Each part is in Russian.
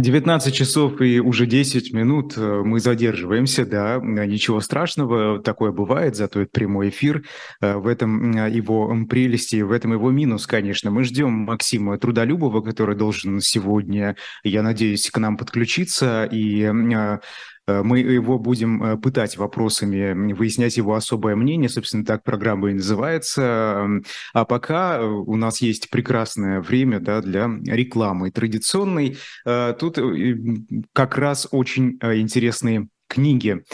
19 часов и уже 10 минут э, мы задерживаемся, да, ничего страшного, такое бывает, зато это прямой эфир, э, в этом его прелести, в этом его минус, конечно. Мы ждем Максима Трудолюбова, который должен сегодня, я надеюсь, к нам подключиться и э, Э, мы его будем э, пытать вопросами, выяснять его особое мнение. Собственно, так программа и называется. А пока э, у нас есть прекрасное время да, для рекламы традиционной. Тут как раз очень интересные книги.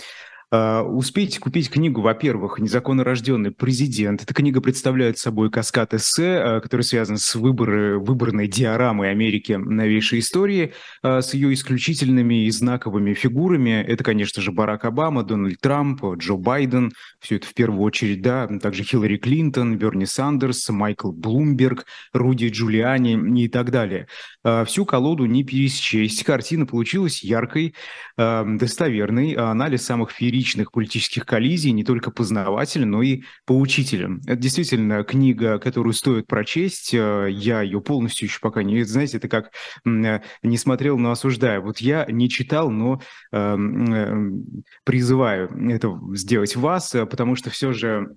А, успейте купить книгу, во-первых, «Незаконно рожденный президент». Эта книга представляет собой каскад эссе, а, который связан с выборы, выборной диорамой Америки новейшей истории, а, с ее исключительными и знаковыми фигурами. Это, конечно же, Барак Обама, Дональд Трамп, Джо Байден, все это в первую очередь, да, также Хиллари Клинтон, Берни Сандерс, Майкл Блумберг, Руди Джулиани и так далее. Всю колоду не пересчесть. Картина получилась яркой, достоверной, анализ самых фееричных политических коллизий, не только познавателен, но и поучителен. Это действительно книга, которую стоит прочесть. Э, я ее полностью еще пока не... Знаете, это как э, не смотрел, но осуждаю. Вот я не читал, но э, призываю это сделать вас, потому что все же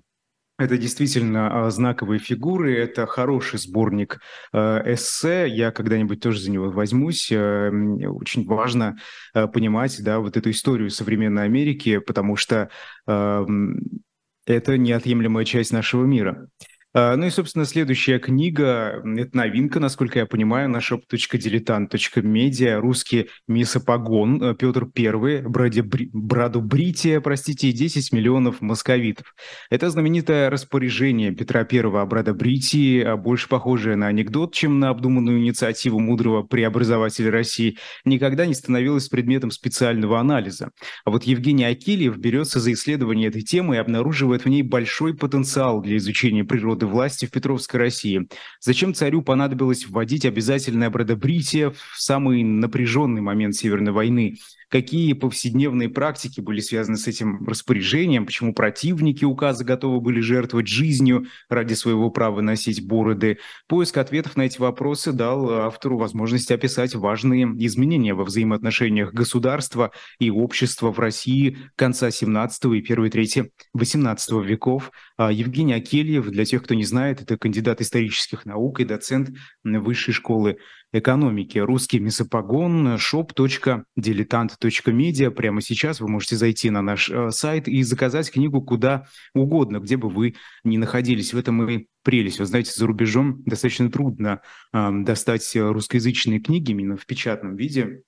это действительно а, знаковые фигуры, это хороший сборник э, эссе. Я когда-нибудь тоже за него возьмусь. Э, очень важно понимать, да, вот эту историю современной Америки, потому что это неотъемлемая часть нашего мира. А, ну и, собственно, следующая книга – это новинка, насколько я понимаю, на shop.diletant.media, русский Месопогон, э, Петр I, Бради, Браду Брития, простите, и 10 миллионов московитов. Это знаменитое распоряжение Петра I о Бритии, а больше похожее на анекдот, чем на обдуманную инициативу мудрого преобразователя России, никогда не становилось предметом специального анализа. А вот Евгений Акильев берется за исследование этой темы и обнаруживает в ней большой потенциал для изучения природы годы власти в Петровской России. Зачем царю понадобилось вводить обязательное бродобритие в самый напряженный момент Северной войны? Какие повседневные практики были связаны с этим распоряжением, почему противники указа готовы были жертвовать жизнью ради своего права носить бороды. Поиск ответов на эти вопросы дал автору возможность описать важные изменения во взаимоотношениях государства и общества в России конца 17 и первой трети 18 веков. А Евгений Акельев, для тех, кто не знает, это кандидат исторических наук и доцент Высшей школы экономики. Русский месопогон, shop.diletant.media. Прямо сейчас вы можете зайти на наш э, сайт и заказать книгу куда угодно, где бы вы ни находились. В этом и прелесть. Вы знаете, за рубежом достаточно трудно э, достать русскоязычные книги именно в печатном виде.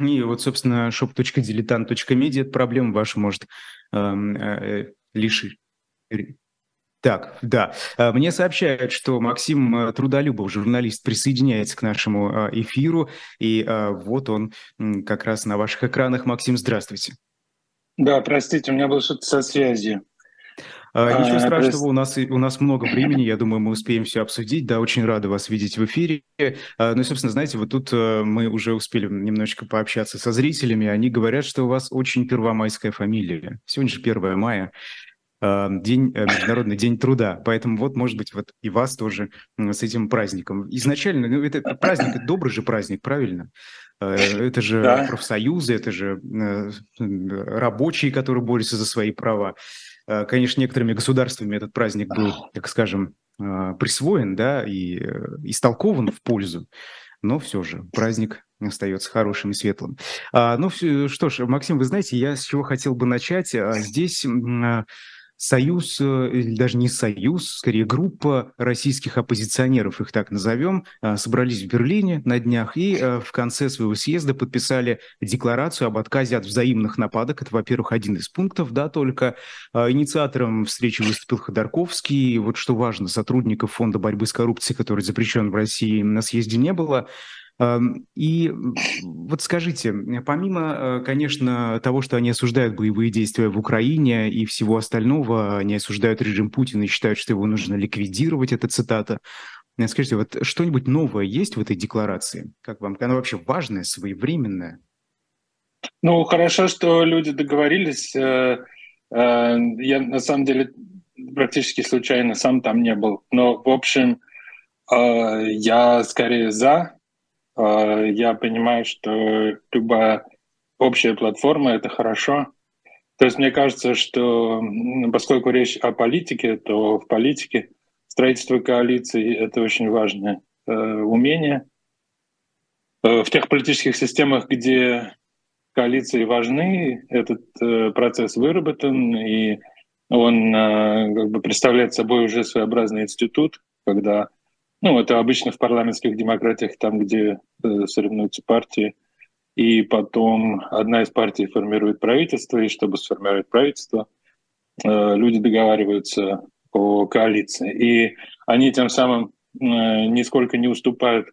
И вот, собственно, shop.diletant.media эту проблему вашу может эм, э, э, лишить так, да. А, мне сообщают, что Максим э, Трудолюбов, журналист, присоединяется к нашему а, эфиру. И а, вот он как раз на ваших экранах. Максим, здравствуйте. Да, простите, у меня было что-то со связью. Ничего страшного, у нас, у нас много времени, я думаю, мы успеем все обсудить. Да, очень рада вас видеть в эфире. Ну и, собственно, знаете, вот тут э, мы уже успели немножечко пообщаться со зрителями. Они говорят, что у вас очень первомайская фамилия. Сегодня же 1 мая. Э, день, э, Международный день труда. Поэтому вот, может быть, вот и вас тоже с этим праздником. Изначально, ну, это праздник, это добрый же праздник, правильно? Э, это же да. профсоюзы, это же рабочие, которые борются за свои права. Конечно, некоторыми государствами этот праздник был, так скажем, присвоен, да, и истолкован в пользу, но все же праздник остается хорошим и светлым. А, ну, что ж, Максим, вы знаете, я с чего хотел бы начать. А, здесь союз, э, или даже не союз, скорее группа российских оппозиционеров, их так назовем, э, собрались в Берлине на днях и э, в конце своего съезда подписали декларацию об отказе от взаимных нападок. Это, во-первых, один из пунктов, да, только инициатором встречи выступил Ходорковский. Вот что важно, сотрудников Фонда борьбы с коррупцией, который запрещен в России, на съезде не было. И вот скажите, помимо, э, конечно, того, что они осуждают боевые действия в Украине и всего остального, они осуждают режим Путина и считают, что его нужно ликвидировать, это цитата. Э, скажите, вот что-нибудь новое есть в этой декларации? Как вам? Она вообще важная, своевременная? Ну, хорошо, что люди договорились. Э, я, на самом деле, практически случайно сам там не был. Но, в общем, я скорее за Я понимаю, что любая общая платформа — это хорошо. То есть мне кажется, что поскольку речь о политике, то в политике строительство коалиции — это очень важное э, умение. Э, в тех политических системах, где коалиции важны, этот э, процесс выработан, и он как бы представляет собой уже своеобразный институт, когда, ну, это обычно в парламентских демократиях, там, где э, соревнуются партии, и потом одна из партий формирует правительство, и чтобы сформировать правительство, э, люди договариваются о коалиции. И они тем самым э, нисколько не уступают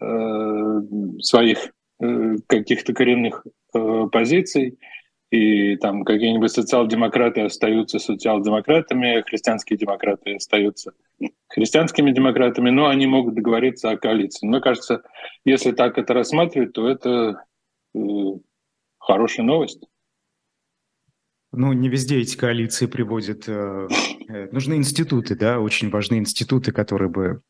э, своих э, каких-то коренных э, позиций, и там какие-нибудь социал-демократы остаются социал-демократами, христианские демократы остаются христианскими демократами, но они могут договориться о коалиции. Мне кажется, если так это рассматривать, то это э, хорошая новость. Ну, не везде эти коалиции приводят. Э, э, нужны институты, да, очень важные институты, которые бы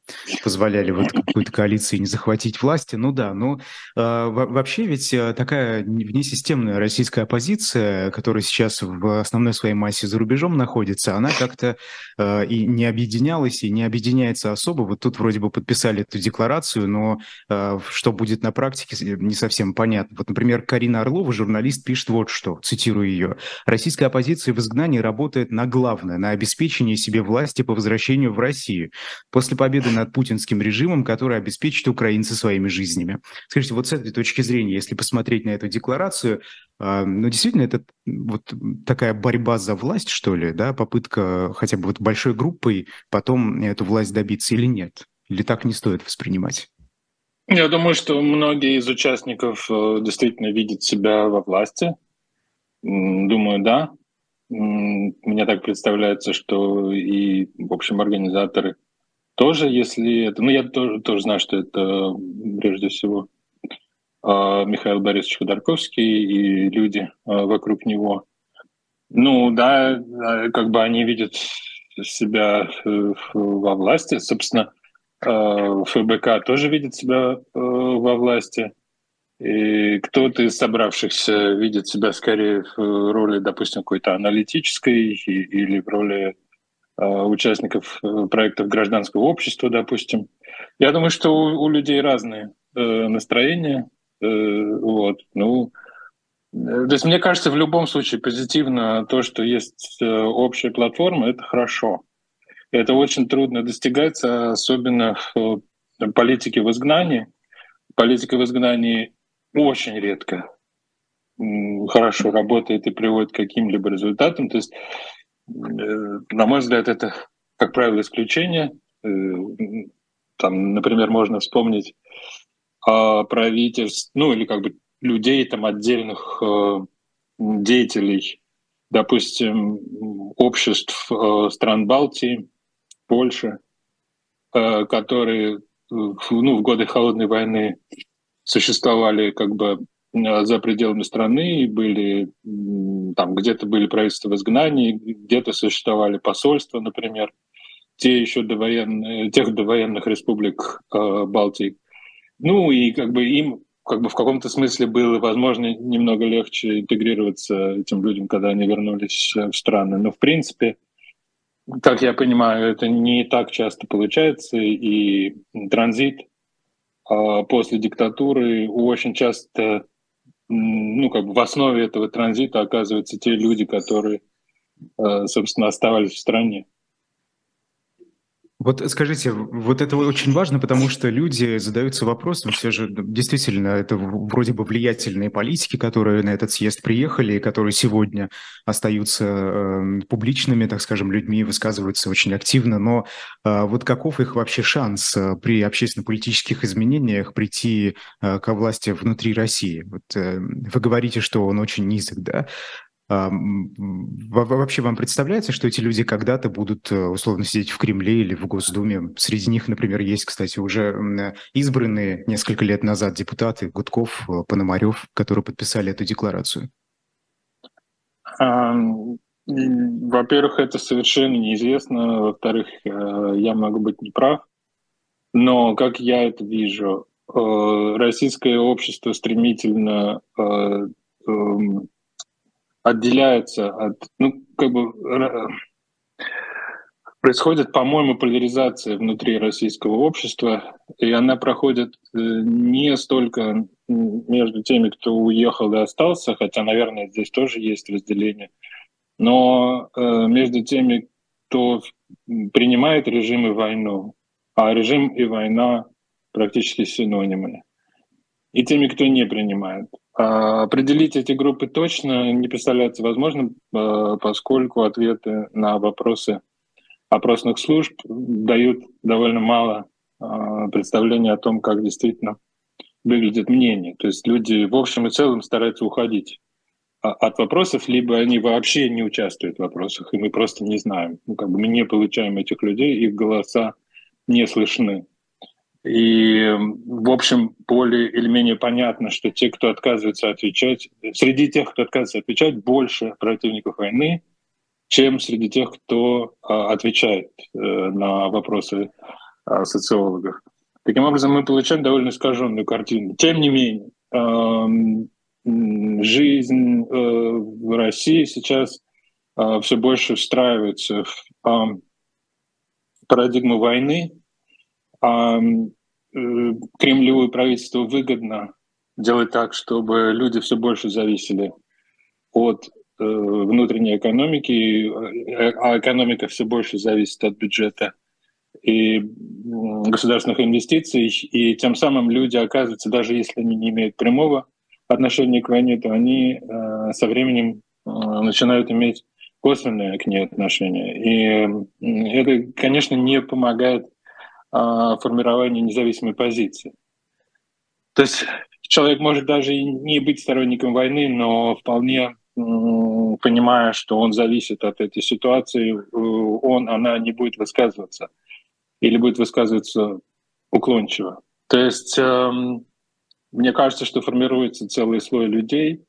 позволяли вот какой-то коалиции не захватить власти. Ну да, но э, вообще ведь такая внесистемная российская оппозиция, которая сейчас в основной своей массе за рубежом находится, она как-то и не объединялась, и не объединяется особо. Вот тут вроде бы подписали эту декларацию, но что будет на практике, не совсем понятно. Вот, например, Карина Орлова, журналист, пишет вот что, цитирую ее. «Российская оппозиция в изгнании работает на главное, на обеспечение себе власти по возвращению в Россию. После победы над путинским режимом, который обеспечит украинцы своими жизнями. Скажите, вот с этой точки зрения, если посмотреть на эту декларацию, а, ну, действительно, это вот такая борьба за власть, что ли, да, попытка хотя бы вот большой группой потом эту власть добиться или нет? Или так не стоит воспринимать? Я думаю, что многие из участников э, действительно видят себя во власти. Думаю, да. Мне так представляется, что и, в общем, организаторы тоже, если это... Ну, я тоже, тоже знаю, что это прежде всего а, Михаил Борисович Ходорковский и люди а, вокруг него. Ну, да, а, как бы они видят себя э, во власти. Собственно, ФБК тоже видит себя э, во власти. И кто-то из собравшихся видит себя скорее в роли, допустим, какой-то аналитической или в роли Э, участников э, проектов гражданского общества, допустим. Я думаю, что у, у людей разные э, настроения. Э, вот. Ну, то есть мне кажется, в любом случае позитивно то, что есть общая платформа, это хорошо. Это очень трудно достигается, особенно в политике в изгнании. Политика в изгнании очень редко хорошо работает и приводит к каким-либо результатам. То есть Э, на мой взгляд, это, как правило, исключение. Э, там, например, можно вспомнить правительств, ну или как бы людей, там отдельных э, деятелей, допустим, обществ стран Балтии, Польши, которые ну, в годы холодной войны существовали как бы Э, за пределами страны, были там где-то были правительства в изгнании, где-то существовали посольства, например, те еще довоенные, тех довоенных республик э, Балтии. Ну и как бы им как бы в каком-то смысле было, возможно, немного легче интегрироваться этим людям, когда они вернулись в страны. Но в принципе, как я понимаю, это не так часто получается, и транзит э, после диктатуры очень часто ну, как бы в основе этого транзита оказываются те люди, которые, э, собственно, оставались в стране. Вот скажите, вот это очень важно, потому что люди задаются вопросом, все же действительно это вроде бы влиятельные политики, которые на этот съезд приехали, и которые сегодня остаются э, публичными, так скажем, людьми, высказываются очень активно, но э, вот каков их вообще шанс э, при общественно-политических изменениях прийти э, ко власти внутри России? Вот, э, вы говорите, что он очень низок, да? Вообще вам представляется, что эти люди когда-то будут э, условно сидеть в Кремле или в Госдуме? Среди них, например, есть, кстати, уже избранные несколько лет назад депутаты Гудков, э, Пономарев, которые подписали эту декларацию. Во-первых, это совершенно неизвестно. Во-вторых, э, я могу быть неправ. Но как я это вижу, российское общество стремительно отделяется от, ну, как бы происходит, по-моему, поляризация внутри российского общества, и она проходит э, не столько между теми, кто уехал и остался, хотя, наверное, здесь тоже есть разделение, но э, между теми, кто принимает режим и войну, а режим и война практически синонимы, и теми, кто не принимает. А определить эти группы точно не представляется возможным, э, поскольку ответы на вопросы опросных служб дают довольно мало э, представления о том, как действительно выглядит мнение. То есть люди в общем и целом стараются уходить от вопросов, либо они вообще не участвуют в вопросах, и мы просто не знаем. Ну, как бы мы не получаем этих людей, их голоса не слышны. И, в общем, более или менее понятно, что те, кто отказывается отвечать, среди тех, кто отказывается отвечать, больше противников войны, чем среди тех, кто а, отвечает э, на вопросы а, социологов. Таким образом, мы получаем довольно искаженную картину. Тем не менее, жизнь э, в России сейчас а, все больше встраивается в парадигму войны. Э, Кремлю и правительству выгодно делать так, чтобы люди все больше зависели от Э, внутренней экономики, э, а экономика все больше зависит от бюджета и государственных инвестиций, и тем самым люди оказываются, даже если они не имеют прямого отношения к войне, то они со временем начинают иметь косвенное к ней отношение. И это, конечно, не помогает формированию независимой позиции. То есть человек может даже и не быть сторонником войны, но вполне понимая, что он зависит от этой ситуации, э, он, она не будет высказываться или будет высказываться уклончиво. То есть эм, мне кажется, что формируется целый слой людей,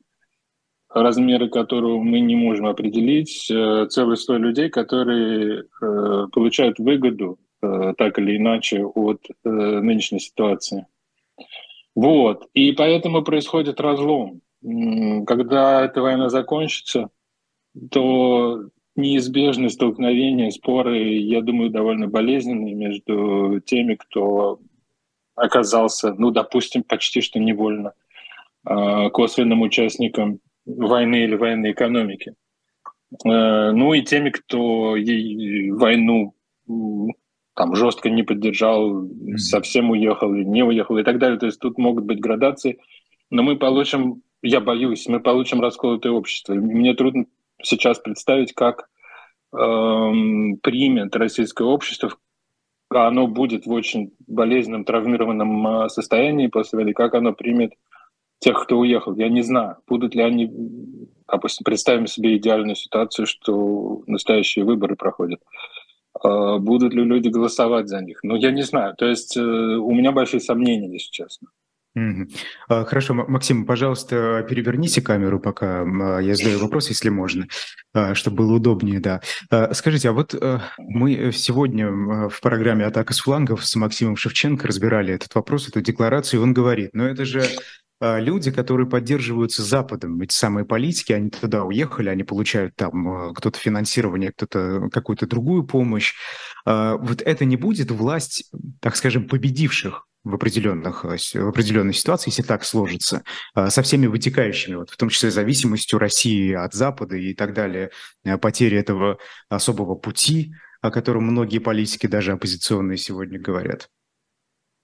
размеры которого мы не можем определить, э, целый слой людей, которые э, получают выгоду так или иначе от нынешней ситуации. Вот. И поэтому происходит разлом. Когда эта война закончится, то неизбежны столкновения, споры, я думаю, довольно болезненные между теми, кто оказался, ну, допустим, почти что невольно а, косвенным участником войны или военной экономики. Э, ну и теми, кто войну там жестко не поддержал, совсем уехал не уехал и так далее. То есть тут могут быть градации, но мы получим я боюсь, мы получим расколотое общество. Мне трудно сейчас представить, как эм, примет российское общество, оно будет в очень болезненном, травмированном э, состоянии после войны, как оно примет тех, кто уехал. Я не знаю, будут ли они, допустим, представим себе идеальную ситуацию, что настоящие выборы проходят. Э, будут ли люди голосовать за них? Ну, я не знаю. То есть э, у меня большие сомнения, если честно. А, хорошо, Максим, пожалуйста, переверните камеру, пока а, я задаю вопрос, если можно, а, чтобы было удобнее, да. Скажите, а вот э, мы сегодня в программе «Атака с флангов» с Максимом Шевченко разбирали этот вопрос, эту декларацию, и он говорит, но это же люди, которые поддерживаются Западом, эти самые политики, они туда уехали, они получают там кто-то финансирование, кто-то какую-то другую помощь. Вот это не будет власть, так скажем, победивших в, определенных, в определенной ситуации, если так сложится, со всеми вытекающими, вот, в том числе зависимостью России от Запада и так далее, потери этого особого пути, о котором многие политики, даже оппозиционные, сегодня говорят.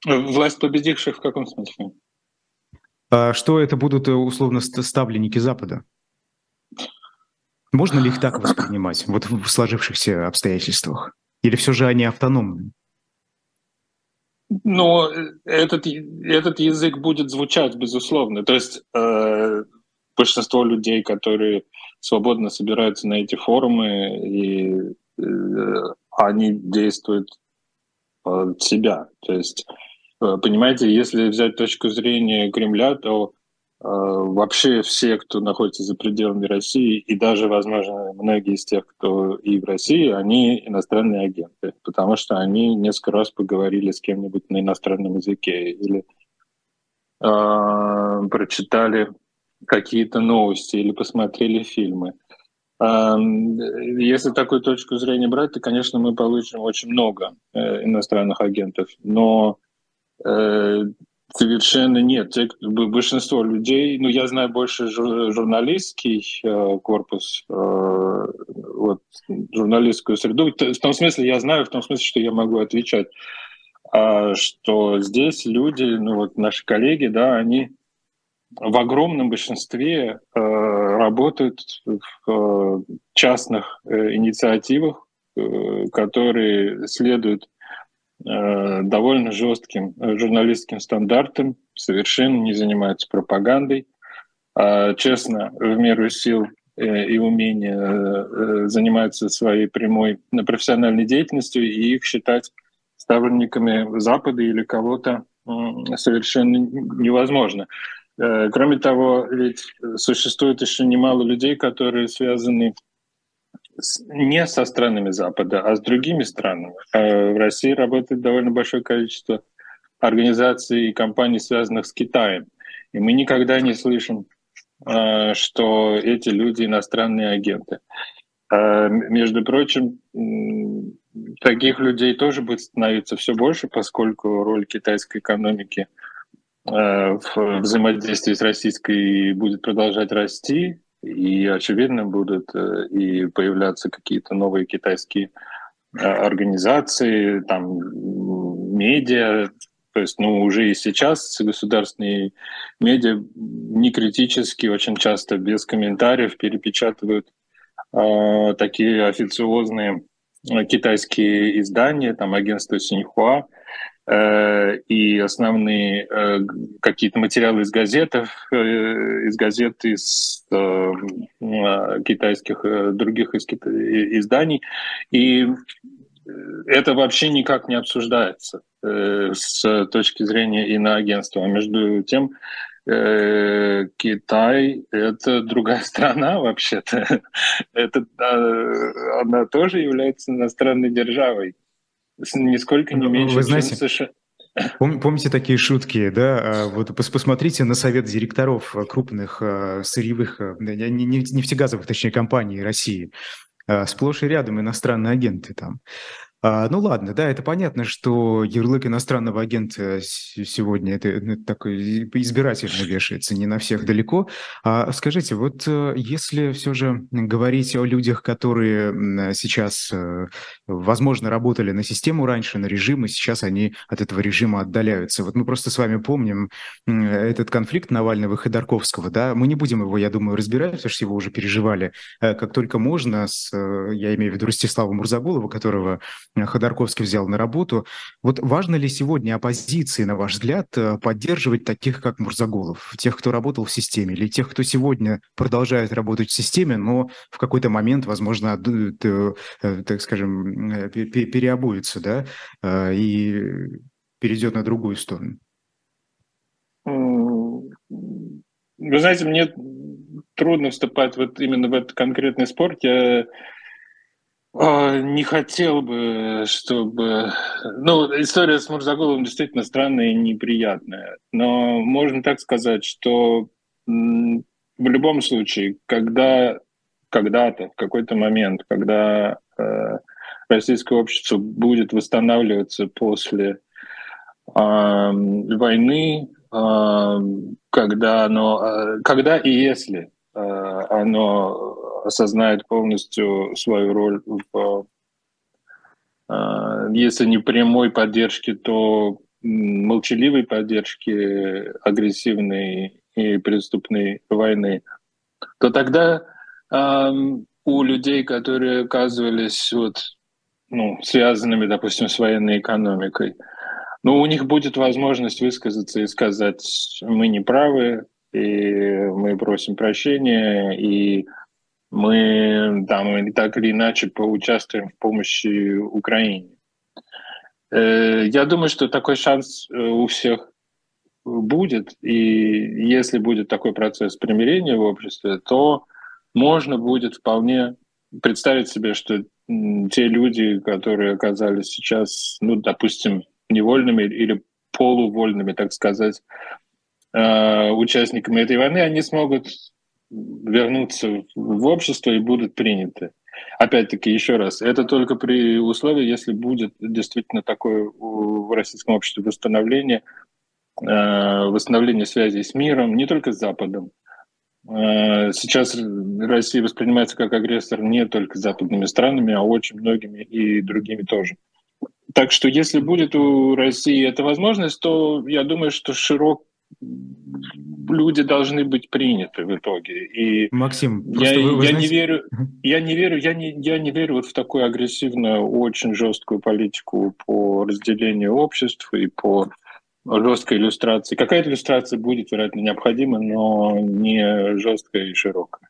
Власть победивших в каком смысле? Что это будут условно ставленники Запада? Можно ли их так воспринимать вот в сложившихся обстоятельствах? Или все же они автономны? Но этот, этот язык будет звучать, безусловно. То есть э, большинство людей, которые свободно собираются на эти форумы, и э, они действуют от себя. То есть, э, понимаете, если взять точку зрения Кремля, то Э, вообще все, кто находится за пределами России, и даже, возможно, многие из тех, кто и в России, они иностранные агенты, потому что они несколько раз поговорили с кем-нибудь на иностранном языке или э, прочитали какие-то новости или посмотрели фильмы. Э, если такую точку зрения брать, то, конечно, мы получим очень много э, иностранных агентов, но э, Совершенно нет. Большинство людей, ну я знаю больше журналистский э, корпус, э, вот, журналистскую среду. В том смысле я знаю, в том смысле, что я могу отвечать, э, что здесь люди, ну вот наши коллеги, да, они в огромном большинстве э, работают в э, частных э, инициативах, э, которые следуют Э, довольно жестким э, журналистским стандартам, совершенно не занимаются пропагандой, а честно, в меру сил э, и умения занимаются своей прямой профессиональной деятельностью, и их считать сторонниками Запада или кого-то совершенно невозможно. Кроме того, ведь существует еще немало людей, которые связаны не со странами Запада, а с другими странами. Э, в России работает довольно большое количество организаций и компаний, связанных с Китаем. И мы никогда не слышим, э, что эти люди иностранные агенты. Э, между прочим, таких людей тоже будет становиться все больше, поскольку роль китайской экономики в взаимодействии с российской будет продолжать расти, и, очевидно, будут э, и появляться какие-то новые китайские э, организации, там, медиа, то есть, ну, уже и сейчас государственные медиа не критически, очень часто без комментариев перепечатывают э, такие официозные э, китайские издания, там агентство Синьхуа, и основные э, какие-то материалы из газет, э, из газет, из китайских, других из изданий. И это вообще никак не обсуждается с точки зрения иноагентства. А между тем, Китай — это другая страна вообще-то. Это, она тоже является иностранной державой нисколько не меньше, Вы знаете, чем США. Помните такие шутки, да? А, вот посмотрите на совет директоров крупных а, сырьевых, а, нефтегазовых, точнее, компаний России. Сплошь и рядом иностранные агенты там. А, ну ладно, да, это понятно, что ярлык иностранного агента сегодня это, это такой избирательно вешается, не на всех далеко. А скажите, вот э, если все же говорить о людях, которые сейчас, э, возможно, работали на систему раньше, на режим, и сейчас они от этого режима отдаляются. Вот мы просто с вами помним этот конфликт Навального и Ходорковского, да, мы не будем его, я думаю, разбирать, потому что его уже переживали э, как только можно, с, я имею в виду Ростислава Мурзагулова, которого Ходорковский взял на работу. Вот важно ли сегодня оппозиции, на ваш взгляд, э, поддерживать таких, как Мурзагулов, тех, кто работал в системе, или тех, кто сегодня продолжает работать в системе, но в какой-то момент, возможно, э, так скажем, переобуется, да, э, и перейдет на другую сторону? Вы знаете, мне трудно вступать вот именно в этот конкретный спорт. Я не хотел бы, чтобы... Ну, история с Мурзаголовым действительно странная и неприятная. Но можно так сказать, что в любом случае, когда когда-то, в какой-то момент, когда э, российское общество будет восстанавливаться после э, войны, э, когда оно, э, когда и если э, оно осознает полностью свою роль в, а, если не прямой поддержки, то молчаливой поддержки агрессивной и преступной войны, то тогда у людей, которые оказывались вот, ну, связанными, допустим, с военной экономикой, ну, у них будет возможность высказаться и сказать, мы не правы, и мы просим прощения, и мы там так или иначе поучаствуем в помощи Украине. Э, я думаю, что такой шанс э, у всех будет, и если будет такой процесс примирения в обществе, то можно будет вполне представить себе, что те люди, которые оказались сейчас, ну, допустим, невольными или полувольными, так сказать, э, участниками этой войны, они смогут вернуться в общество и будут приняты. Опять-таки, еще раз, это только при условии, если будет действительно такое в российском обществе восстановление, э, восстановление связи с миром, не только с Западом. Э, сейчас Россия воспринимается как агрессор не только западными странами, а очень многими и другими тоже. Так что если будет у России эта возможность, то я думаю, что широк люди должны быть приняты в итоге. И Максим, я, вы, вы я знаете... не верю, я не верю, я не, я не верю вот в такую агрессивную, очень жесткую политику по разделению обществ и по жесткой иллюстрации. Какая-то иллюстрация будет, вероятно, необходима, но не жесткая и широкая.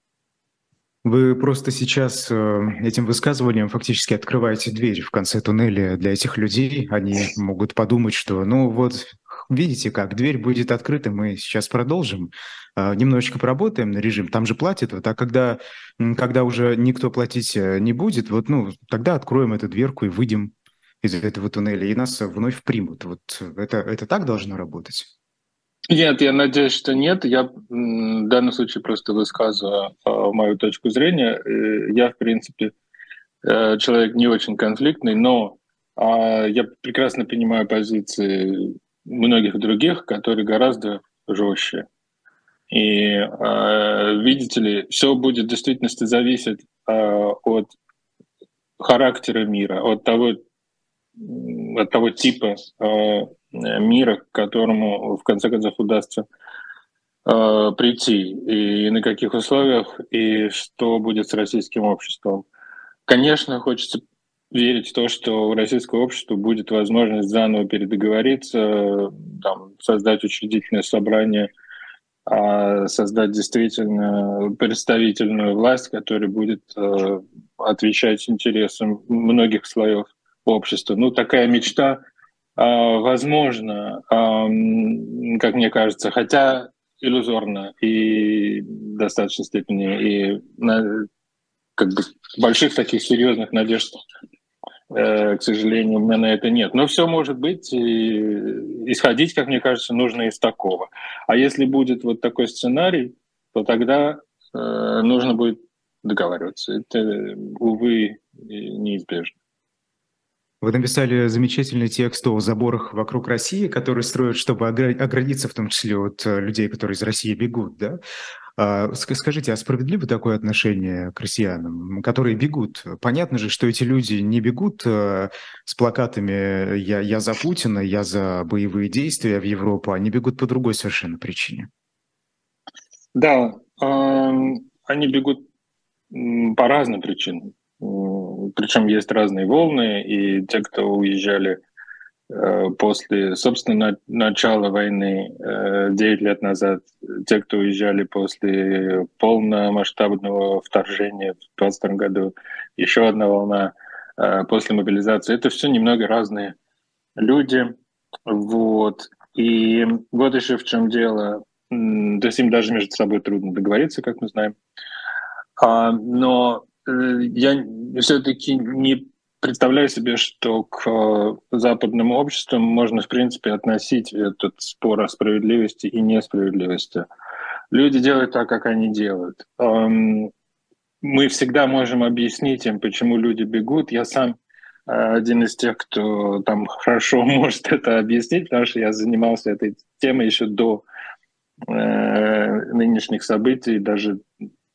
Вы просто сейчас э, этим высказыванием фактически открываете дверь в конце туннеля для этих людей. Они могут подумать, что, ну вот, видите как, дверь будет открыта, мы сейчас продолжим, а, немножечко поработаем на режим, там же платят, вот, а когда, когда уже никто платить э, не будет, вот, ну, тогда откроем эту дверку и выйдем из этого туннеля, и нас вновь примут. Вот это, это так должно работать? Нет, я надеюсь, что нет. Я в данном случае просто высказываю а, мою точку зрения. Я, в принципе, э, человек не очень конфликтный, но а, я прекрасно понимаю позиции многих других, которые гораздо жестче. И э, видите ли, все будет в действительности зависеть э, от характера мира, от того, от того типа э, мира, к которому в конце концов удастся прийти, и на каких условиях, и что будет с российским обществом. Конечно, хочется верить в то, что у российского общества будет возможность заново передоговориться, там, создать учредительное собрание, а создать действительно представительную власть, которая будет э, отвечать интересам многих слоев общества. Ну, такая мечта э, возможна, как мне кажется, хотя иллюзорно и в достаточной степени, и как бы больших таких серьезных надежд к сожалению, у меня на это нет. Но все может быть, и исходить, как мне кажется, нужно из такого. А если будет вот такой сценарий, то тогда э, нужно будет договариваться. Это, увы, неизбежно. Вы написали замечательный текст о заборах вокруг России, которые строят, чтобы оградиться в том числе от э, людей, которые из России бегут. Да? А, скажите, а справедливо такое отношение к россиянам, которые бегут? Понятно же, что эти люди не бегут э, с плакатами «я, я за Путина», «я за боевые действия в Европу», они бегут по другой совершенно причине. Да, они бегут по разным причинам. Причем есть разные волны, и те, кто уезжали после, собственно, начала войны 9 э, лет назад, те, кто уезжали после полномасштабного вторжения в 2022 году, еще одна волна э, после мобилизации, это все немного разные люди. Вот. И вот еще в чем дело. То есть им даже между собой трудно договориться, как мы знаем. А, но я все-таки не представляю себе, что к э, западным обществам можно, в принципе, относить этот спор о справедливости и несправедливости. Люди делают так, как они делают. Эм, мы всегда можем объяснить им, почему люди бегут. Я сам э, один из тех, кто там хорошо может это объяснить, потому что я занимался этой темой еще до э, нынешних событий, даже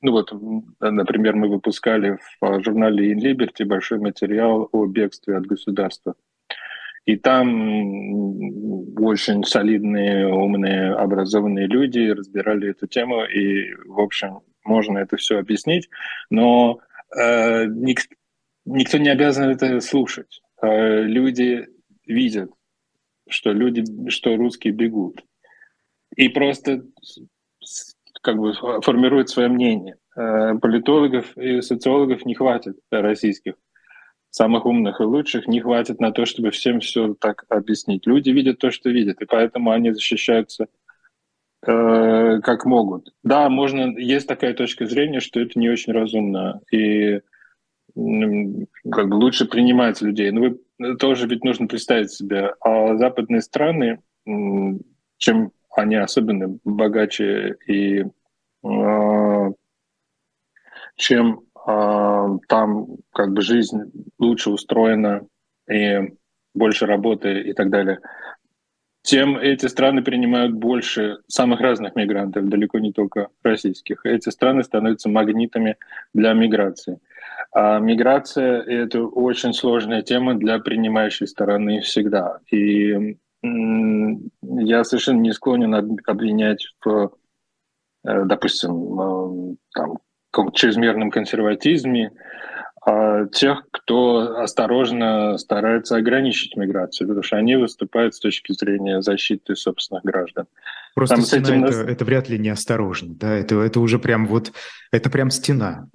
ну вот, например, мы выпускали в а, журнале In Liberty большой материал о бегстве от государства. И там очень солидные, умные, образованные люди разбирали эту тему, и, в общем, можно это все объяснить, но э, ник, никто не обязан это слушать. Э, люди видят, что люди, что русские бегут. И просто как бы формирует свое мнение. Э, политологов и социологов не хватит российских, самых умных и лучших, не хватит на то, чтобы всем все так объяснить. Люди видят то, что видят, и поэтому они защищаются э, как могут. Да, можно, есть такая точка зрения, что это не очень разумно, и как бы лучше принимать людей. Но вы тоже ведь нужно представить себе, а западные страны, чем они особенно богаче и э, чем э, там как бы жизнь лучше устроена и больше работы и так далее, тем эти страны принимают больше самых разных мигрантов, далеко не только российских. Эти страны становятся магнитами для миграции. А миграция — это очень сложная тема для принимающей стороны всегда. И я совершенно не склонен обвинять в, э, допустим, э, там, чрезмерном консерватизме а тех, кто осторожно старается ограничить миграцию, потому что они выступают с точки зрения защиты собственных граждан. Просто Там стена этим... это, это вряд ли неосторожно, да, это, это уже прям вот, это прям стена.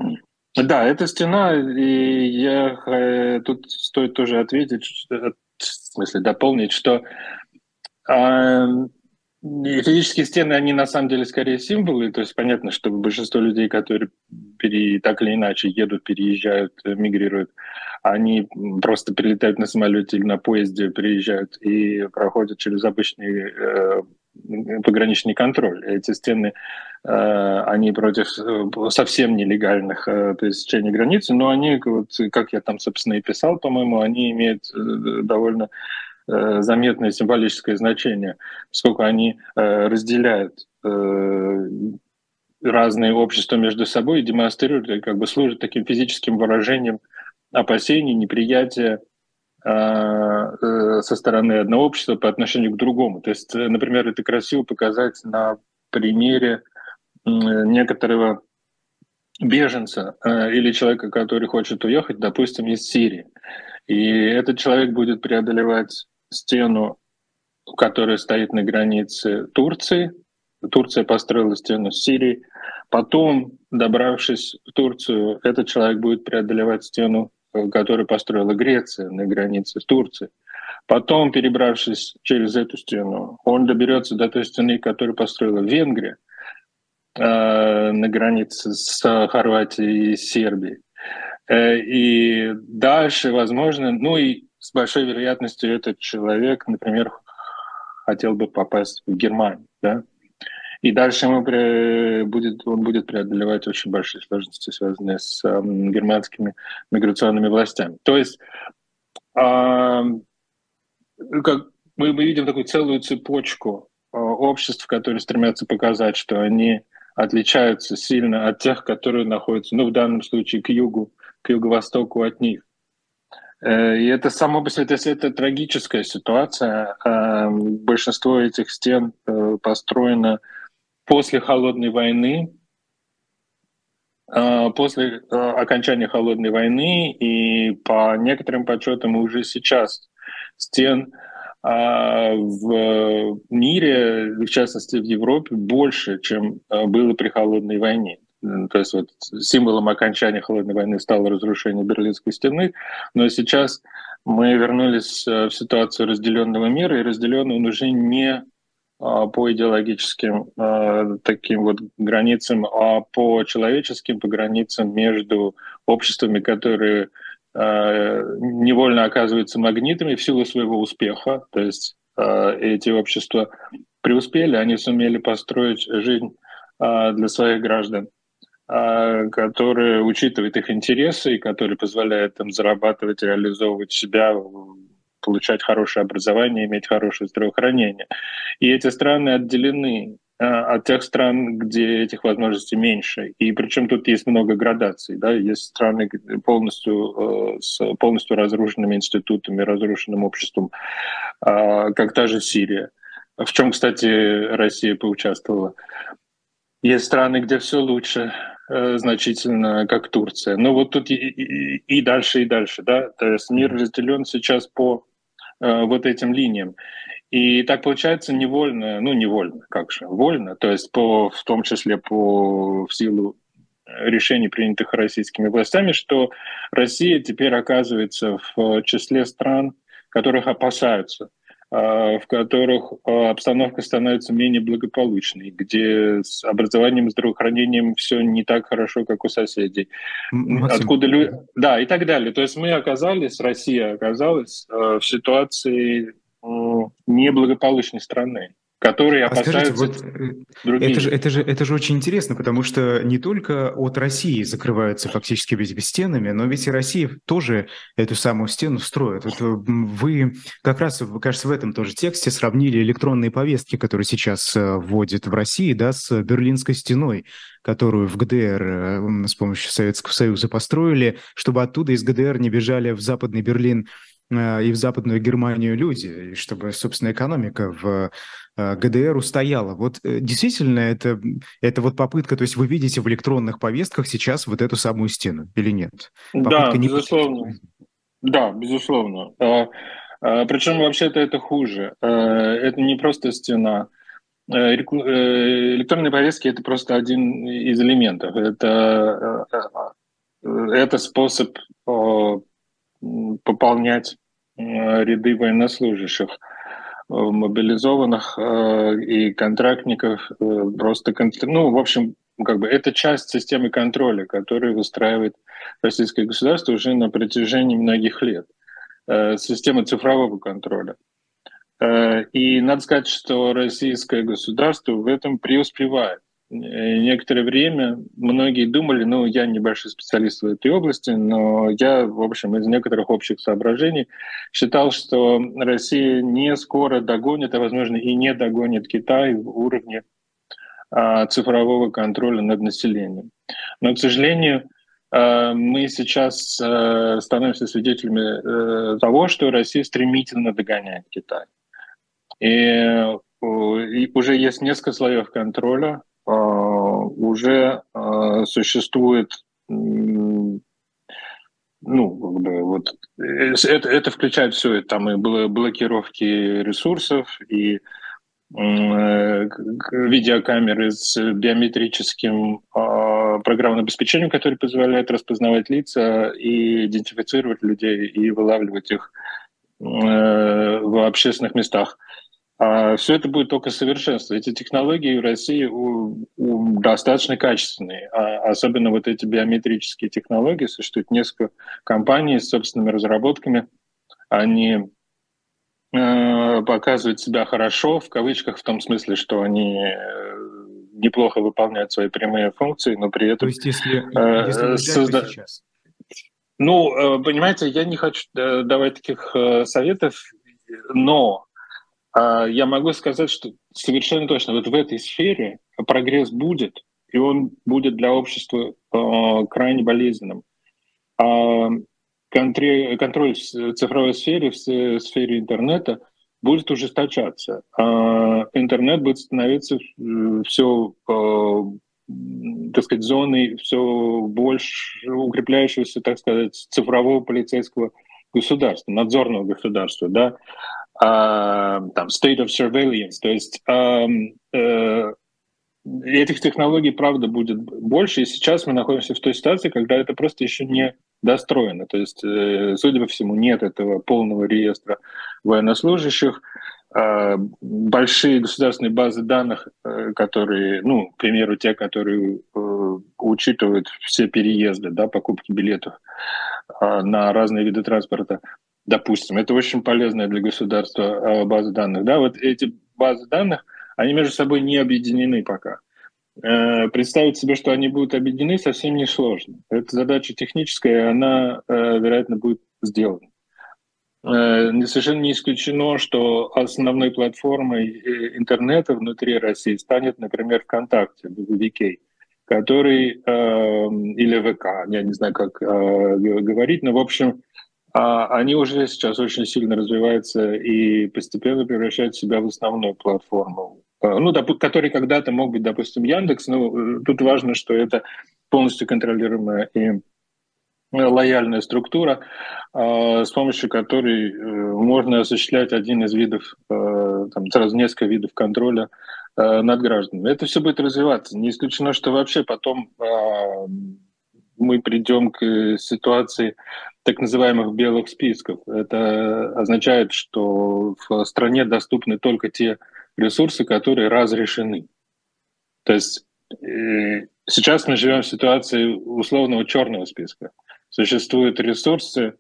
Да, это стена, и я э, тут стоит тоже ответить, в смысле дополнить, что э, физические стены, они на самом деле скорее символы, то есть понятно, что большинство людей, которые пере, так или иначе едут, переезжают, мигрируют, они просто прилетают на самолете или на поезде, приезжают и проходят через обычный э, пограничный контроль. Эти стены, э, они против э, совсем нелегальных э, пересечений границы, но они, вот, как я там, собственно, и писал, по-моему, они имеют довольно заметное символическое значение, поскольку они разделяют разные общества между собой и демонстрируют, как бы служат таким физическим выражением опасений, неприятия э, со стороны одного общества по отношению к другому. То есть, э, например, это красиво показать на примере некоторого беженца э, или человека, который хочет уехать, допустим, из Сирии. И этот человек будет преодолевать стену, которая стоит на границе Турции. Турция построила стену с Сирией. Потом, добравшись в Турцию, этот человек будет преодолевать стену который построила Греция на границе с Турцией. Потом, перебравшись через эту стену, он доберется до той стены, которую построила Венгрия э, на границе с Хорватией и Сербией. Э, и дальше, возможно, ну и с большой вероятностью этот человек, например, хотел бы попасть в Германию, да, и дальше ему будет, он будет преодолевать очень большие сложности, связанные с э, германскими миграционными властями. То есть э, как мы, мы видим такую целую цепочку э, обществ, которые стремятся показать, что они отличаются сильно от тех, которые находятся, ну, в данном случае, к югу, к юго-востоку от них. Э, и это само по себе, это, это трагическая ситуация. Большинство этих стен построено после холодной войны, после окончания холодной войны и по некоторым подсчетам уже сейчас стен в мире, в частности в Европе, больше, чем было при холодной войне. То есть вот символом окончания холодной войны стало разрушение Берлинской стены, но сейчас мы вернулись в ситуацию разделенного мира, и разделенный он уже не а, по идеологическим а, таким вот границам, а по человеческим, по границам между обществами, которые а, невольно оказываются магнитами в силу своего успеха. То есть эти общества преуспели, они сумели построить жизнь для своих граждан, которые учитывают их интересы и которые позволяют им зарабатывать, реализовывать себя получать хорошее образование, иметь хорошее здравоохранение. И эти страны отделены э, от тех стран, где этих возможностей меньше. И причем тут есть много градаций. Да? Есть страны полностью, э, с полностью разрушенными институтами, разрушенным обществом, э, как та же Сирия, в чем, кстати, Россия поучаствовала. Есть страны, где все лучше, значительно, как Турция. Но вот тут и, и, и дальше, и дальше. Да? То есть мир разделен сейчас по Э, вот этим линиям. И так получается невольно, ну невольно, как же, вольно, то есть по, в том числе по в силу решений, принятых российскими властями, что Россия теперь оказывается в числе стран, которых опасаются, э, в которых э, обстановка становится менее благополучной, где с образованием, здравоохранением все не так хорошо, как у соседей. Максим. Откуда люди... Да, и так далее. То есть мы оказались, Россия оказалась э, в ситуации неблагополучной страны которые опасаются а скажите, вот, Это же, это, же, это же очень интересно, потому что не только от России закрываются фактически стенами, но ведь и Россия тоже эту самую стену строит. Вот вы как раз, кажется, в этом тоже тексте сравнили электронные повестки, которые сейчас э, вводят в России, да, с Берлинской стеной, которую в ГДР э, с помощью Советского Союза построили, чтобы оттуда из ГДР не бежали в Западный Берлин э, и в Западную Германию люди, и чтобы, собственно, экономика в Э, ГДР устояла. Вот э, действительно это, это вот попытка, то есть вы видите в электронных повестках сейчас вот эту самую стену или нет? Попытка да, не безусловно. Пустить. Да, безусловно. Причем вообще-то это хуже. Э, это не просто стена. Электронные повестки – это просто один из элементов. Это, это способ пополнять ряды военнослужащих – Э, мобилизованных э, и контрактников э, просто, ну, в общем, как бы это часть системы контроля, которую выстраивает российское государство уже на протяжении многих лет. Система цифрового контроля. И надо сказать, что российское государство в этом преуспевает. Э, некоторое время многие думали, ну, я небольшой специалист в этой области, но я, в общем, из некоторых общих соображений считал, что Россия не скоро догонит, а, возможно, и не догонит Китай в уровне а, цифрового контроля над населением. Но, к сожалению, а, мы сейчас а, становимся свидетелями а, того, что Россия стремительно догоняет Китай. И, уже есть несколько слоев контроля, уже а, существует ну, как бы вот э, это, это включает все, там и блокировки ресурсов, и э, видеокамеры с биометрическим э, программным обеспечением, которое позволяет распознавать лица и идентифицировать людей и вылавливать их э, в общественных местах. А все это будет только совершенство. Эти технологии в России достаточно качественные, а особенно вот эти биометрические технологии. Существует несколько компаний с собственными разработками. Они э, показывают себя хорошо, в кавычках, в том смысле, что они э, неплохо выполняют свои прямые функции, но при этом... То есть если, э, если созда... сейчас? Ну, понимаете, я не хочу давать таких советов, но я могу сказать, что совершенно точно вот в этой сфере прогресс будет, и он будет для общества а, крайне болезненным. А, контроль, в цифровой сфере, в сфере интернета будет ужесточаться. Интернет будет становиться все, так сказать, зоной все больше укрепляющегося, так сказать, цифрового полицейского государства, надзорного государства, да, а, там, state of surveillance, то есть э, э, этих технологий, правда, будет больше, и сейчас мы находимся в той ситуации, когда это просто еще не достроено, то есть, э, судя по всему, нет этого полного реестра военнослужащих, э, большие государственные базы данных, которые, ну, к примеру, те, которые учитывают все переезды, да, покупки билетов на разные виды транспорта, допустим, это очень полезная для государства а, база данных, да, вот эти базы данных, они между собой не объединены пока. Э, представить себе, что они будут объединены, совсем не сложно. Это задача техническая, она, э, вероятно, будет сделана. Э, совершенно не исключено, что основной платформой интернета внутри России станет, например, ВКонтакте, VK, который, или ВК, я не знаю, как говорить, но, в общем, а они уже сейчас очень сильно развиваются и постепенно превращают себя в основную платформу. А, ну, доп- который когда-то мог быть, допустим, Яндекс, но э, тут важно, что это полностью контролируемая и э, лояльная структура, а, с помощью которой э, можно осуществлять один из видов, там, сразу несколько видов контроля над гражданами. Это все будет развиваться. Не исключено, что вообще потом мы придем к ситуации так называемых белых списков. Это означает, что в стране доступны только те ресурсы, которые разрешены. То есть э, сейчас мы живем в ситуации условного черного списка. Существуют ресурсы,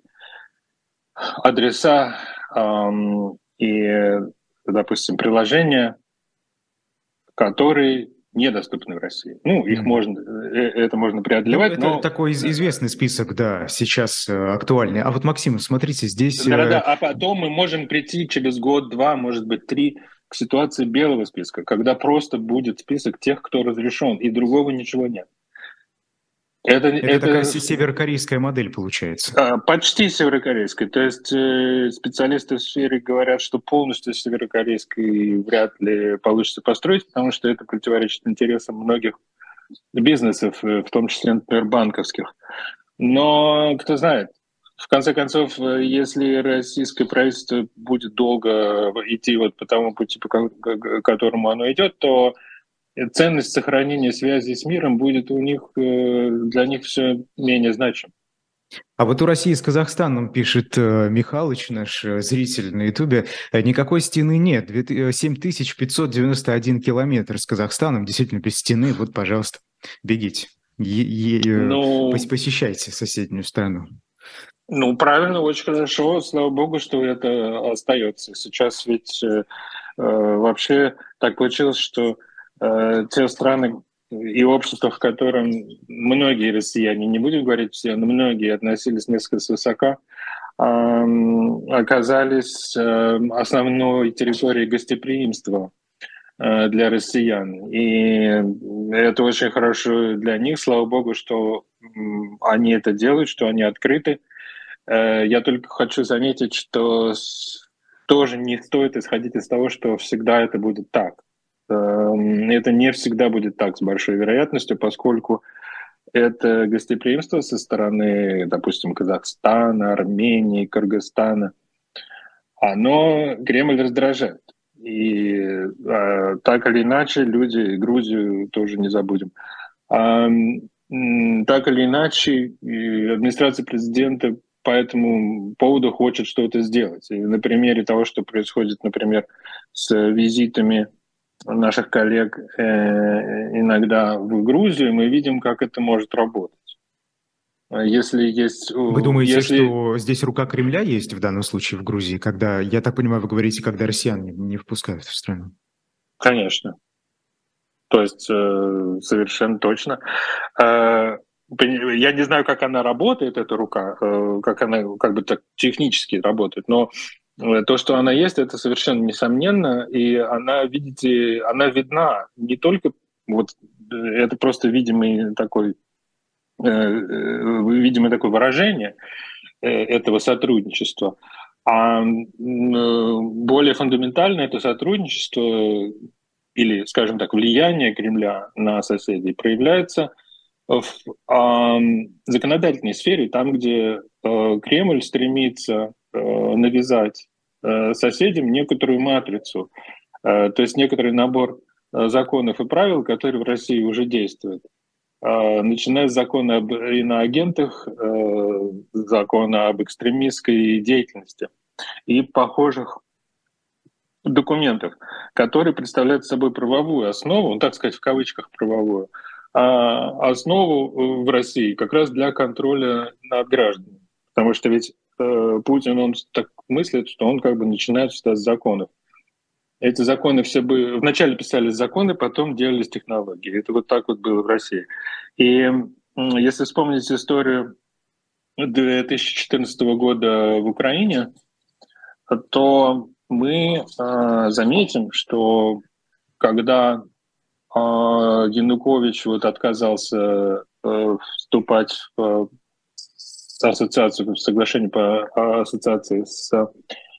адреса эм, и, допустим, приложения, которые недоступны в России. Ну, их mm. можно, э, это можно преодолевать. Ну, это но... такой известный список, да, сейчас э, актуальный. А вот, Максим, смотрите, здесь... Да, да, а потом мы можем прийти через год, два, может быть, три к ситуации белого списка, когда просто будет список тех, кто разрешен, и другого ничего нет. Это, это, это такая северокорейская модель получается. А, почти северокорейская. То есть э, специалисты в сфере говорят, что полностью северокорейской вряд ли получится построить, потому что это противоречит интересам многих бизнесов, э, в том числе, например, банковских. Но кто знает, в конце концов, э, если российское правительство будет долго идти вот по тому пути, по которому оно идет, то ценность сохранения связи с миром будет у них, э, для них все менее значим. А вот у России с Казахстаном, пишет э, Михалыч, наш э, зритель на Ютубе, никакой стены нет. 7591 километр с Казахстаном, действительно без стены. Вот, пожалуйста, бегите. Е- е- ну, посещайте соседнюю страну. Ну, правильно, очень хорошо. Слава богу, что это остается. Сейчас ведь э, вообще так получилось, что Э, те страны и общества, в котором многие россияне, не будем говорить все, но многие относились несколько свысока, оказались э, основной территорией гостеприимства э, для россиян. И это очень хорошо для них. Слава богу, что они это делают, что они открыты. Я только хочу заметить, что тоже не стоит исходить из того, что всегда это будет так. Эм, это не всегда будет так с большой вероятностью, поскольку это гостеприимство со стороны, допустим, Казахстана, Армении, Кыргызстана, оно Кремль раздражает. И а, так или иначе люди, Грузию тоже не забудем. А, так или иначе, администрация президента по этому поводу хочет что-то сделать. И на примере того, что происходит, например, с визитами наших коллег э, иногда в Грузию, мы видим, как это может работать. Если есть... Вы думаете, если... что здесь рука Кремля есть в данном случае в Грузии, когда, я так понимаю, вы говорите, когда россиян не, не впускают в страну? Конечно. То есть э, совершенно точно. Э, я не знаю, как она работает, эта рука, э, как она как бы так технически работает, но Э, то, что она есть, это совершенно несомненно, и она, видите, она видна не только вот э, это просто видимый такой э, видимое такое выражение этого сотрудничества, а более фундаментально это сотрудничество или, скажем так, влияние Кремля на соседей проявляется в законодательной сфере, там, где Кремль стремится Э, навязать э, соседям некоторую матрицу, э, то есть некоторый набор законов и правил, которые в России уже действуют. Начиная с закона об иноагентах, закона об экстремистской деятельности и похожих документов, которые представляют собой правовую основу, ну, так сказать, в кавычках правовую, а основу в России как раз для контроля над гражданами. Потому что ведь Э, Путин, он так мыслит, что он как бы начинает всегда с законов. Эти законы все бы... Вначале писались законы, потом делались технологии. Это вот так вот было в России. И если вспомнить историю 2014 года в Украине, то мы э, заметим, что когда э, Янукович вот отказался э, вступать в ассоциацию, соглашение по ассоциации с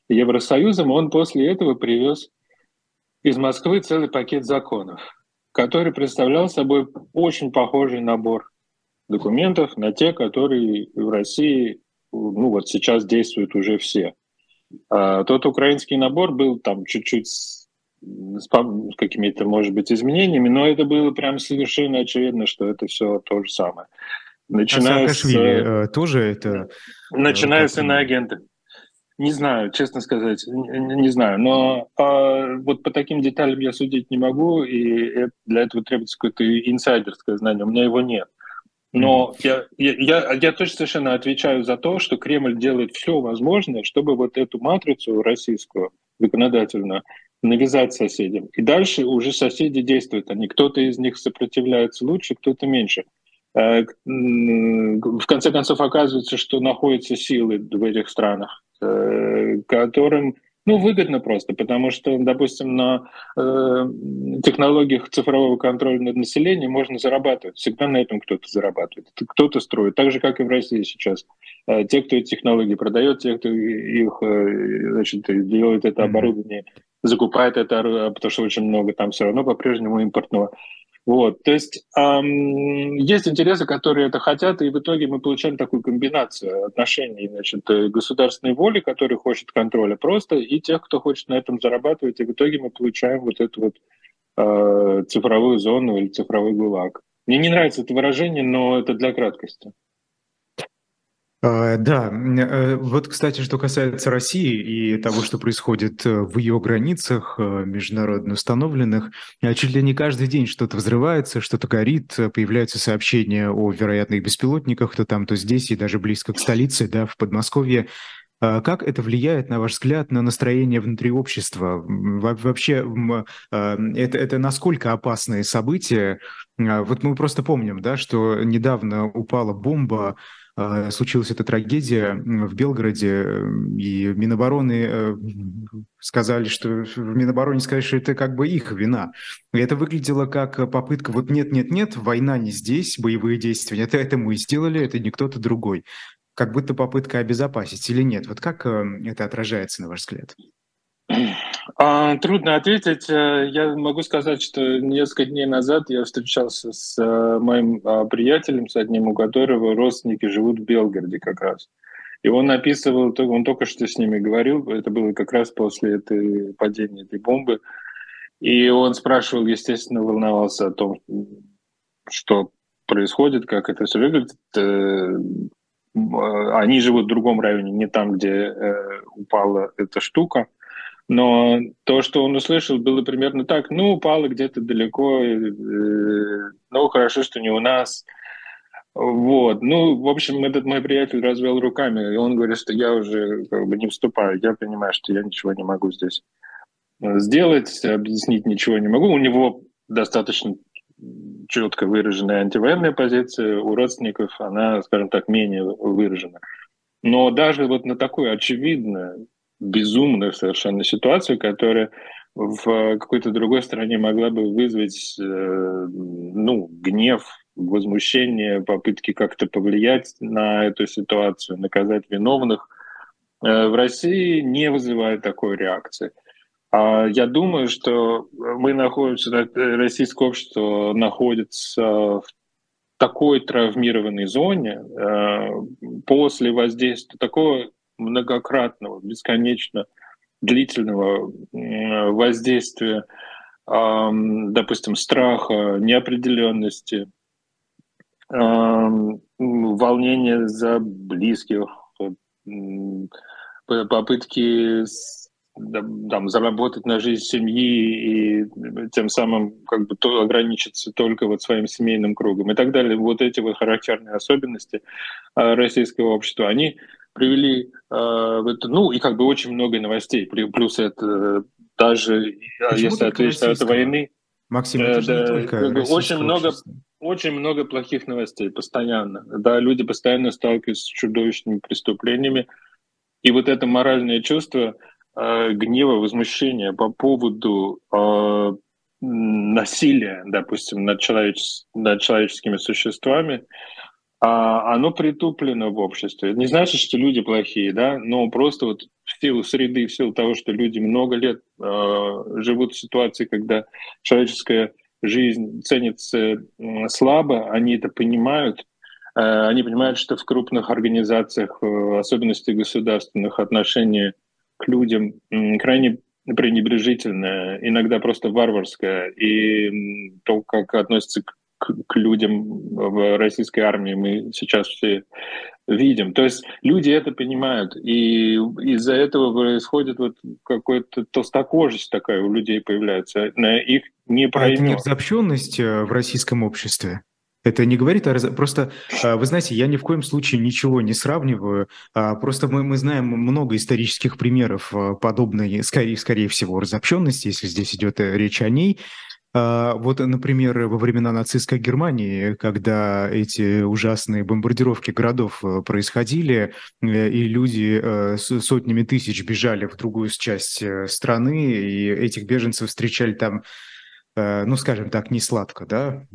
Евросоюзом, он после этого привез из Москвы целый пакет законов, который представлял собой очень похожий набор документов на те, которые в России ну вот сейчас действуют уже все. А тот украинский набор был там чуть-чуть с, с какими-то, может быть, изменениями, но это было прям совершенно очевидно, что это все то же самое. Начиная с... Э, тоже это... Э, начиная с иноагента. Не знаю, честно сказать, не, не знаю. Но а, вот по таким деталям я судить не могу, и это, для этого требуется какое-то инсайдерское знание. У меня его нет. Но я, я, я, точно совершенно отвечаю за то, что Кремль делает все возможное, чтобы вот эту матрицу российскую законодательную навязать соседям. И дальше уже соседи действуют. Они кто-то из них сопротивляется лучше, кто-то меньше. Э, в конце концов оказывается, что находятся силы в этих странах, э, которым ну, выгодно просто, потому что, допустим, на э, технологиях цифрового контроля над населением можно зарабатывать. Всегда на этом кто-то зарабатывает. Кто-то строит. Так же, как и в России сейчас. Э, те, кто эти технологии продает, те, кто их э, значит, делает это оборудование, закупает это, потому что очень много там все равно по-прежнему импортного. Вот, то есть эм, есть интересы, которые это хотят, и в итоге мы получаем такую комбинацию отношений, значит, э, государственной воли, который хочет контроля просто, и тех, кто хочет на этом зарабатывать, и в итоге мы получаем вот эту вот э, цифровую зону или цифровой гулаг. Мне не нравится это выражение, но это для краткости. А, да, э, вот, кстати, что касается России и того, что происходит э, в ее границах э, международно установленных, чуть ли не каждый день что-то взрывается, что-то горит, появляются сообщения о вероятных беспилотниках, то там, то здесь, и даже близко к столице, да, в Подмосковье. Как это влияет, на ваш взгляд, на настроение внутри общества? Вообще, это, это насколько опасные события? Вот мы просто помним, да, что недавно упала бомба случилась эта трагедия в Белгороде, и Минобороны э, сказали, что в Минобороне сказали, что это как бы их вина. И это выглядело как попытка, вот нет-нет-нет, война не здесь, боевые действия, это, это мы сделали, это не кто-то другой. Как будто попытка обезопасить или нет? Вот как э, это отражается, на ваш взгляд? А, трудно ответить. Э, я могу сказать, что несколько дней назад я встречался с э, моим а, приятелем, с одним, у которого родственники живут в Белгороде как раз. И он описывал, он только что с ними говорил, это было как раз после этой падения этой бомбы. И он спрашивал, естественно, волновался о том, что происходит, как это все выглядит. Э, они живут в другом районе, не там, где упала эта штука. Но то, что он услышал, было примерно так. Ну, упало где-то далеко, э, ну, хорошо, что не у нас. Вот. Ну, в общем, этот мой приятель развел руками, и он говорит, что я уже как бы не вступаю. Я понимаю, что я ничего не могу здесь сделать, объяснить ничего не могу. У него достаточно четко выраженная антивоенная позиция, у родственников она, скажем так, менее выражена. Но даже вот на такую очевидную безумную совершенно ситуацию, которая в какой-то другой стране могла бы вызвать э, ну, гнев, возмущение, попытки как-то повлиять на эту ситуацию, наказать виновных, э, в России не вызывает такой реакции. А я думаю, что мы находимся, российское общество находится в такой травмированной зоне э, после воздействия такого многократного, бесконечно длительного воздействия, допустим, страха, неопределенности, волнения за близких, попытки там, заработать на жизнь семьи и тем самым как бы то ограничиться только вот своим семейным кругом и так далее. Вот эти вот характерные особенности а, российского общества, они привели э, в это, ну и как бы очень много новостей, плюс это даже Почему если ответить от войны. Максим, это же да, не только очень много, очень много плохих новостей постоянно. Да, люди постоянно сталкиваются с чудовищными преступлениями, и вот это моральное чувство э, гнева, возмущения по поводу э, насилия, допустим, над, человечес над человеческими существами, а оно притуплено в обществе. Не значит, что люди плохие, да, но просто вот в силу среды, в силу того, что люди много лет э, живут в ситуации, когда человеческая жизнь ценится э, слабо, они это понимают, э, они понимают, что в крупных организациях, в особенности государственных, отношения к людям э, крайне пренебрежительное, иногда просто варварское, и то, как относятся к к, людям в российской армии мы сейчас все видим. То есть люди это понимают, и из-за этого происходит вот какой-то толстокожесть такая у людей появляется. На их не проймет. А это не разобщенность э, в российском обществе? Это не говорит о... Просто, а, вы знаете, я ни в коем случае ничего не сравниваю. А, просто мы, мы знаем много исторических примеров а, подобной, скорее, скорее всего, разобщенности, если здесь идет э, речь о ней. Вот, например, во времена нацистской Германии, когда эти ужасные бомбардировки городов э, происходили, э, и люди сотнями тысяч бежали в другую часть страны, и этих беженцев встречали там Э, ну, скажем так, не сладко, да,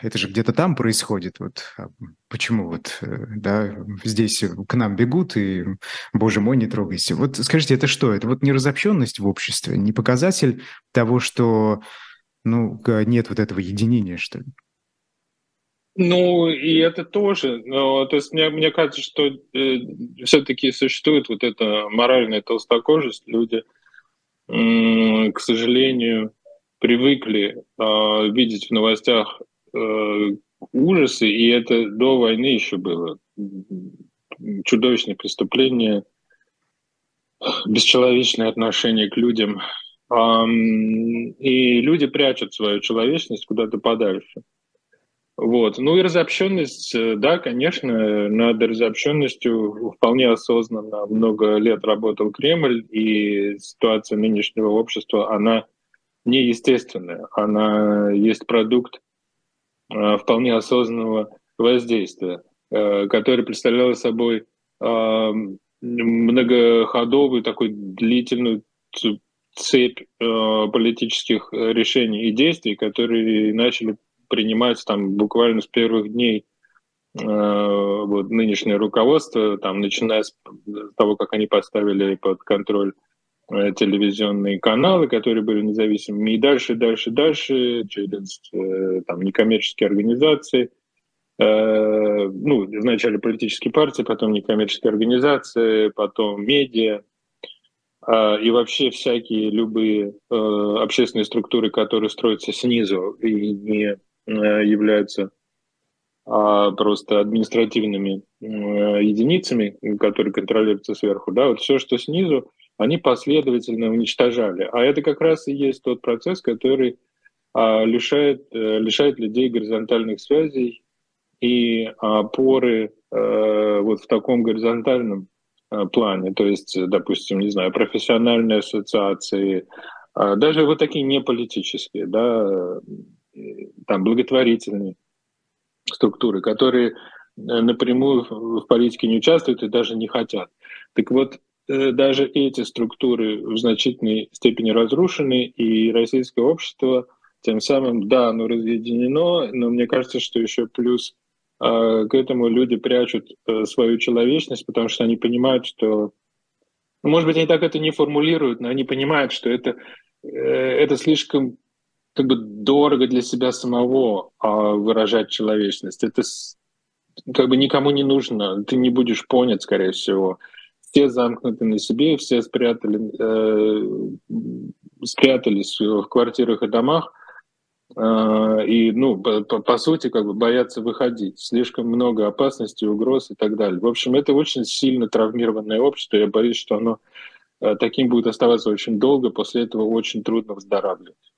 это же где-то там происходит, вот а почему вот, э, да, здесь к нам бегут, и, боже мой, не трогайся. Вот скажите, это что? Это вот не разобщенность в обществе, не показатель того, что, ну, нет вот этого единения, что ли? Ну, и это тоже. Но, то есть мне, мне кажется, что э, все-таки существует вот эта моральная толстокожесть. Люди, э, к сожалению, привыкли э, видеть в новостях э, ужасы, и это до войны еще было. Чудовищные преступления, бесчеловечное отношение к людям. И люди прячут свою человечность куда-то подальше. Вот. Ну и разобщенность, э, да, конечно, над разобщенностью вполне осознанно много лет работал Кремль, и ситуация нынешнего общества, она неестественная, она есть продукт э, вполне осознанного воздействия, э, которое представляло собой многоходовую, такую длительную цепь политических решений и действий, которые начали принимать там буквально с первых дней вот, нынешнее руководство, там, начиная с того, как они поставили под контроль Э, телевизионные каналы, которые были независимыми, и дальше, дальше, дальше, через э, там, некоммерческие организации, э, ну, вначале политические партии, потом некоммерческие организации, потом медиа, э, и вообще всякие любые э, общественные структуры, которые строятся снизу и не э, являются а просто административными э, единицами, которые контролируются сверху, да, вот все, что снизу, они последовательно уничтожали. А это как раз и есть тот процесс, который а, лишает, а, лишает людей горизонтальных связей и опоры а, вот в таком горизонтальном а, плане. То есть, допустим, не знаю, профессиональные ассоциации, а, даже вот такие неполитические, да, там благотворительные структуры, которые э, напрямую в политике не участвуют и даже не хотят. Так вот, Э, даже эти структуры в значительной степени разрушены, и российское общество тем самым, да, оно разъединено, но мне кажется, что еще плюс э, к этому люди прячут э, свою человечность, потому что они понимают, что, ну, может быть, они так это не формулируют, но они понимают, что это, э, это слишком как бы дорого для себя самого э, выражать человечность. Это как бы никому не нужно, ты не будешь понят, скорее всего. Все замкнуты на себе, все спрятали, э, спрятались в квартирах и домах, и, ну, по, по сути, как бы боятся выходить. Слишком много опасностей, угроз и так далее. В общем, это очень сильно травмированное общество. Я боюсь, что оно э, таким будет оставаться очень долго. После этого очень трудно выздоравливать.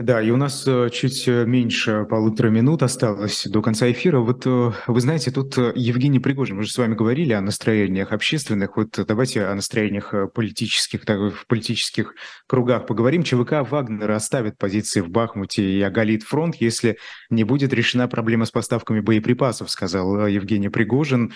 Да, и у нас э, чуть э, меньше полутора минут осталось до конца эфира. Вот э, вы знаете, тут Евгений Пригожин, мы же с вами говорили о настроениях общественных, вот давайте о настроениях политических, так, в политических кругах поговорим. ЧВК Вагнера оставит позиции в Бахмуте и оголит фронт, если не будет решена проблема с поставками боеприпасов, сказал Евгений Пригожин.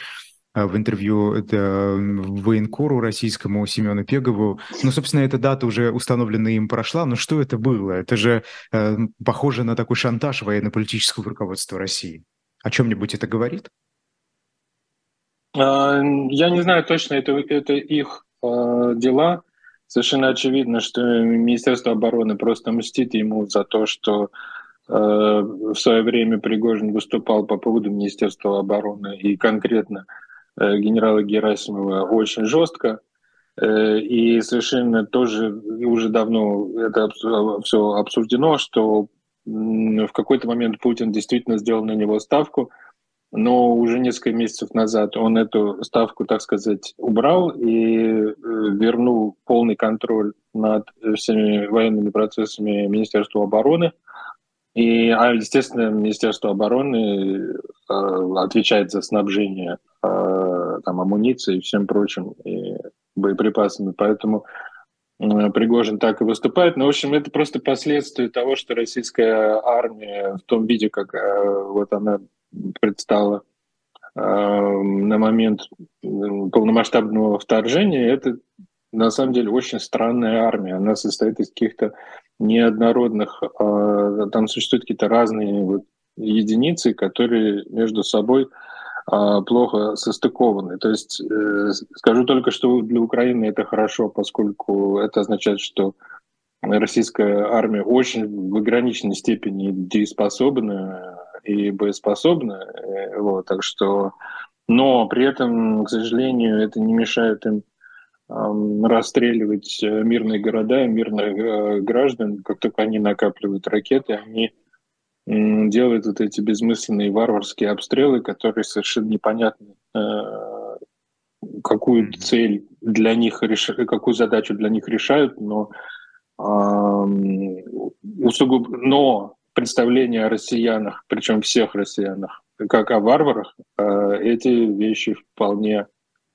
А, в интервью это военкору российскому Семену Пегову. Ну, собственно, эта дата уже установлена им прошла, но что это было? Это же э, похоже на такой шантаж военно-политического руководства России. О чем-нибудь это говорит? А, я не знаю точно, это, это их э, дела. Совершенно очевидно, что Министерство обороны просто мстит ему за то, что э, в свое время Пригожин выступал по поводу Министерства обороны и конкретно генерала Герасимова очень жестко. Э, и совершенно тоже уже давно это все обсуждено, что в какой-то момент Путин действительно сделал на него ставку, но уже несколько месяцев назад он эту ставку, так сказать, убрал и э, вернул полный контроль над всеми военными процессами Министерства обороны. И, а, естественно, Министерство обороны э, отвечает за снабжение э, там, амуницией и всем прочим, и боеприпасами. Поэтому э, Пригожин так и выступает. Но, в общем, это просто последствия того, что российская армия в том виде, как э, вот она предстала э, на момент полномасштабного вторжения, это на самом деле очень странная армия. Она состоит из каких-то неоднородных, там существуют какие-то разные вот единицы, которые между собой плохо состыкованы. То есть э, скажу только, что для Украины это хорошо, поскольку это означает, что российская армия очень в ограниченной степени дееспособна и боеспособна. Э, вот, так что, но при этом, к сожалению, это не мешает им расстреливать э, мирные города, мирных э, граждан, как только они накапливают ракеты, они делают вот эти бессмысленные варварские обстрелы, которые совершенно непонятно, э, какую цель для них решают, какую задачу для них решают, но усугуб... но представление о россиянах, причем всех россиянах, как о варварах, эти вещи вполне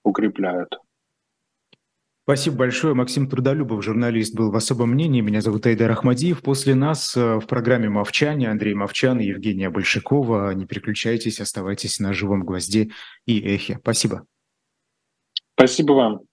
укрепляют. Спасибо большое. Максим Трудолюбов, журналист, был в особом мнении. Меня зовут Айдар Ахмадиев. После нас э, в программе «Мовчане» Андрей Мовчан и Евгения Большакова. Не переключайтесь, оставайтесь на живом гвозде и эхе. Спасибо. Спасибо вам.